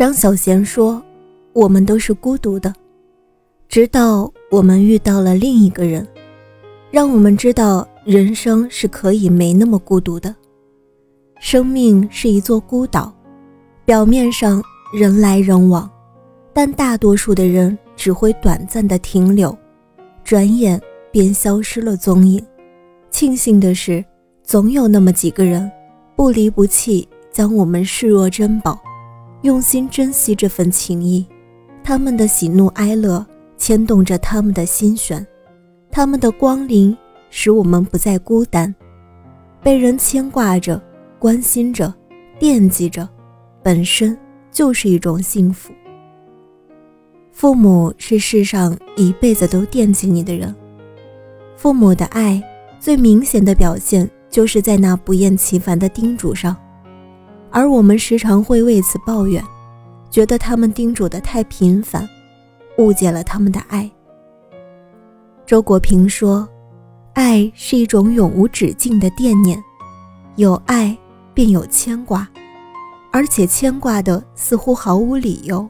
张小娴说：“我们都是孤独的，直到我们遇到了另一个人，让我们知道人生是可以没那么孤独的。生命是一座孤岛，表面上人来人往，但大多数的人只会短暂的停留，转眼便消失了踪影。庆幸的是，总有那么几个人，不离不弃，将我们视若珍宝。”用心珍惜这份情谊，他们的喜怒哀乐牵动着他们的心弦，他们的光临使我们不再孤单，被人牵挂着、关心着、惦记着，本身就是一种幸福。父母是世上一辈子都惦记你的人，父母的爱最明显的表现就是在那不厌其烦的叮嘱上。而我们时常会为此抱怨，觉得他们叮嘱的太频繁，误解了他们的爱。周国平说：“爱是一种永无止境的惦念，有爱便有牵挂，而且牵挂的似乎毫无理由，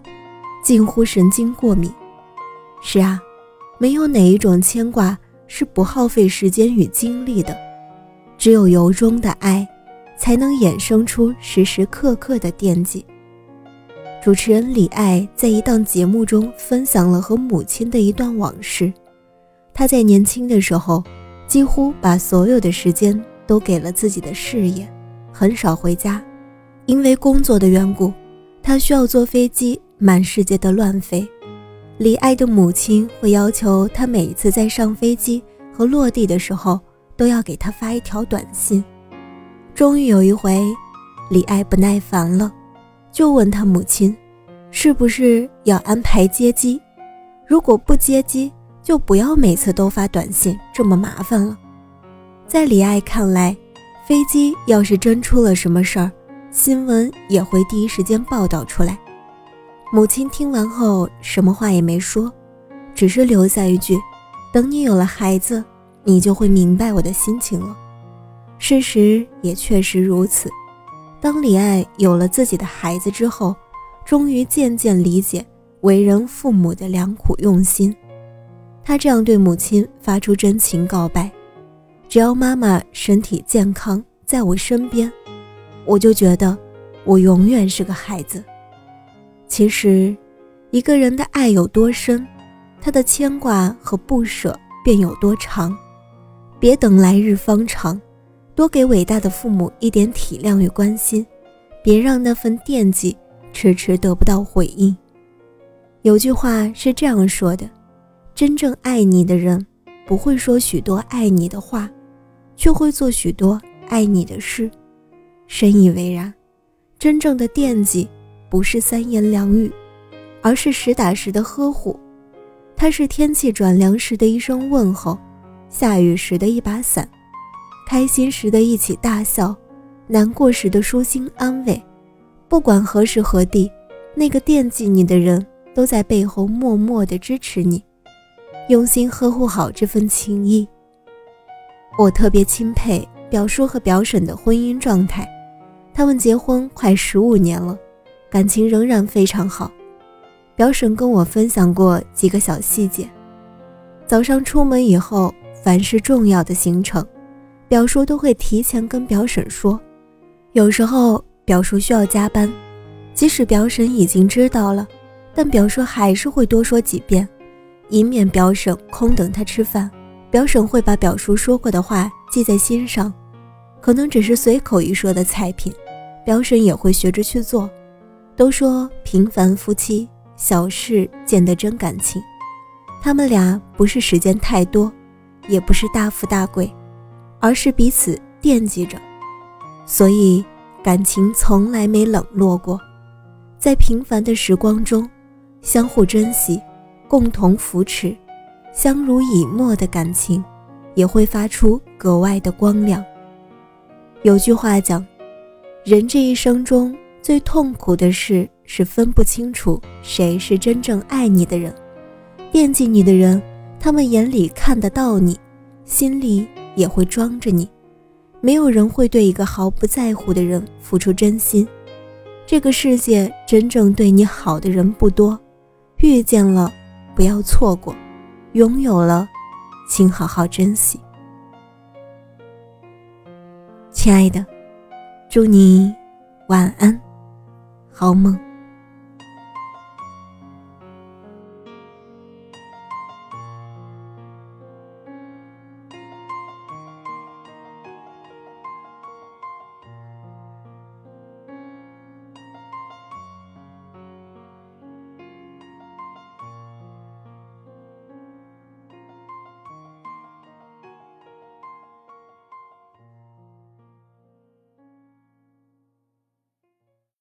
近乎神经过敏。”是啊，没有哪一种牵挂是不耗费时间与精力的，只有由衷的爱。才能衍生出时时刻刻的惦记。主持人李艾在一档节目中分享了和母亲的一段往事。她在年轻的时候，几乎把所有的时间都给了自己的事业，很少回家。因为工作的缘故，她需要坐飞机满世界的乱飞。李艾的母亲会要求她每一次在上飞机和落地的时候，都要给她发一条短信。终于有一回，李艾不耐烦了，就问他母亲：“是不是要安排接机？如果不接机，就不要每次都发短信，这么麻烦了。”在李艾看来，飞机要是真出了什么事儿，新闻也会第一时间报道出来。母亲听完后，什么话也没说，只是留下一句：“等你有了孩子，你就会明白我的心情了。”事实也确实如此。当李艾有了自己的孩子之后，终于渐渐理解为人父母的良苦用心。他这样对母亲发出真情告白：“只要妈妈身体健康，在我身边，我就觉得我永远是个孩子。”其实，一个人的爱有多深，他的牵挂和不舍便有多长。别等来日方长。多给伟大的父母一点体谅与关心，别让那份惦记迟迟得不到回应。有句话是这样说的：真正爱你的人，不会说许多爱你的话，却会做许多爱你的事。深以为然。真正的惦记，不是三言两语，而是实打实的呵护。它是天气转凉时的一声问候，下雨时的一把伞。开心时的一起大笑，难过时的舒心安慰，不管何时何地，那个惦记你的人都在背后默默的支持你，用心呵护好这份情谊。我特别钦佩表叔和表婶的婚姻状态，他们结婚快十五年了，感情仍然非常好。表婶跟我分享过几个小细节：早上出门以后，凡是重要的行程。表叔都会提前跟表婶说，有时候表叔需要加班，即使表婶已经知道了，但表叔还是会多说几遍，以免表婶空等他吃饭。表婶会把表叔说过的话记在心上，可能只是随口一说的菜品，表婶也会学着去做。都说平凡夫妻小事见得真感情，他们俩不是时间太多，也不是大富大贵。而是彼此惦记着，所以感情从来没冷落过。在平凡的时光中，相互珍惜，共同扶持，相濡以沫的感情，也会发出格外的光亮。有句话讲，人这一生中最痛苦的事是分不清楚谁是真正爱你的人，惦记你的人，他们眼里看得到你，心里也会装着你。没有人会对一个毫不在乎的人付出真心。这个世界真正对你好的人不多，遇见了不要错过，拥有了，请好好珍惜。亲爱的，祝你晚安，好梦。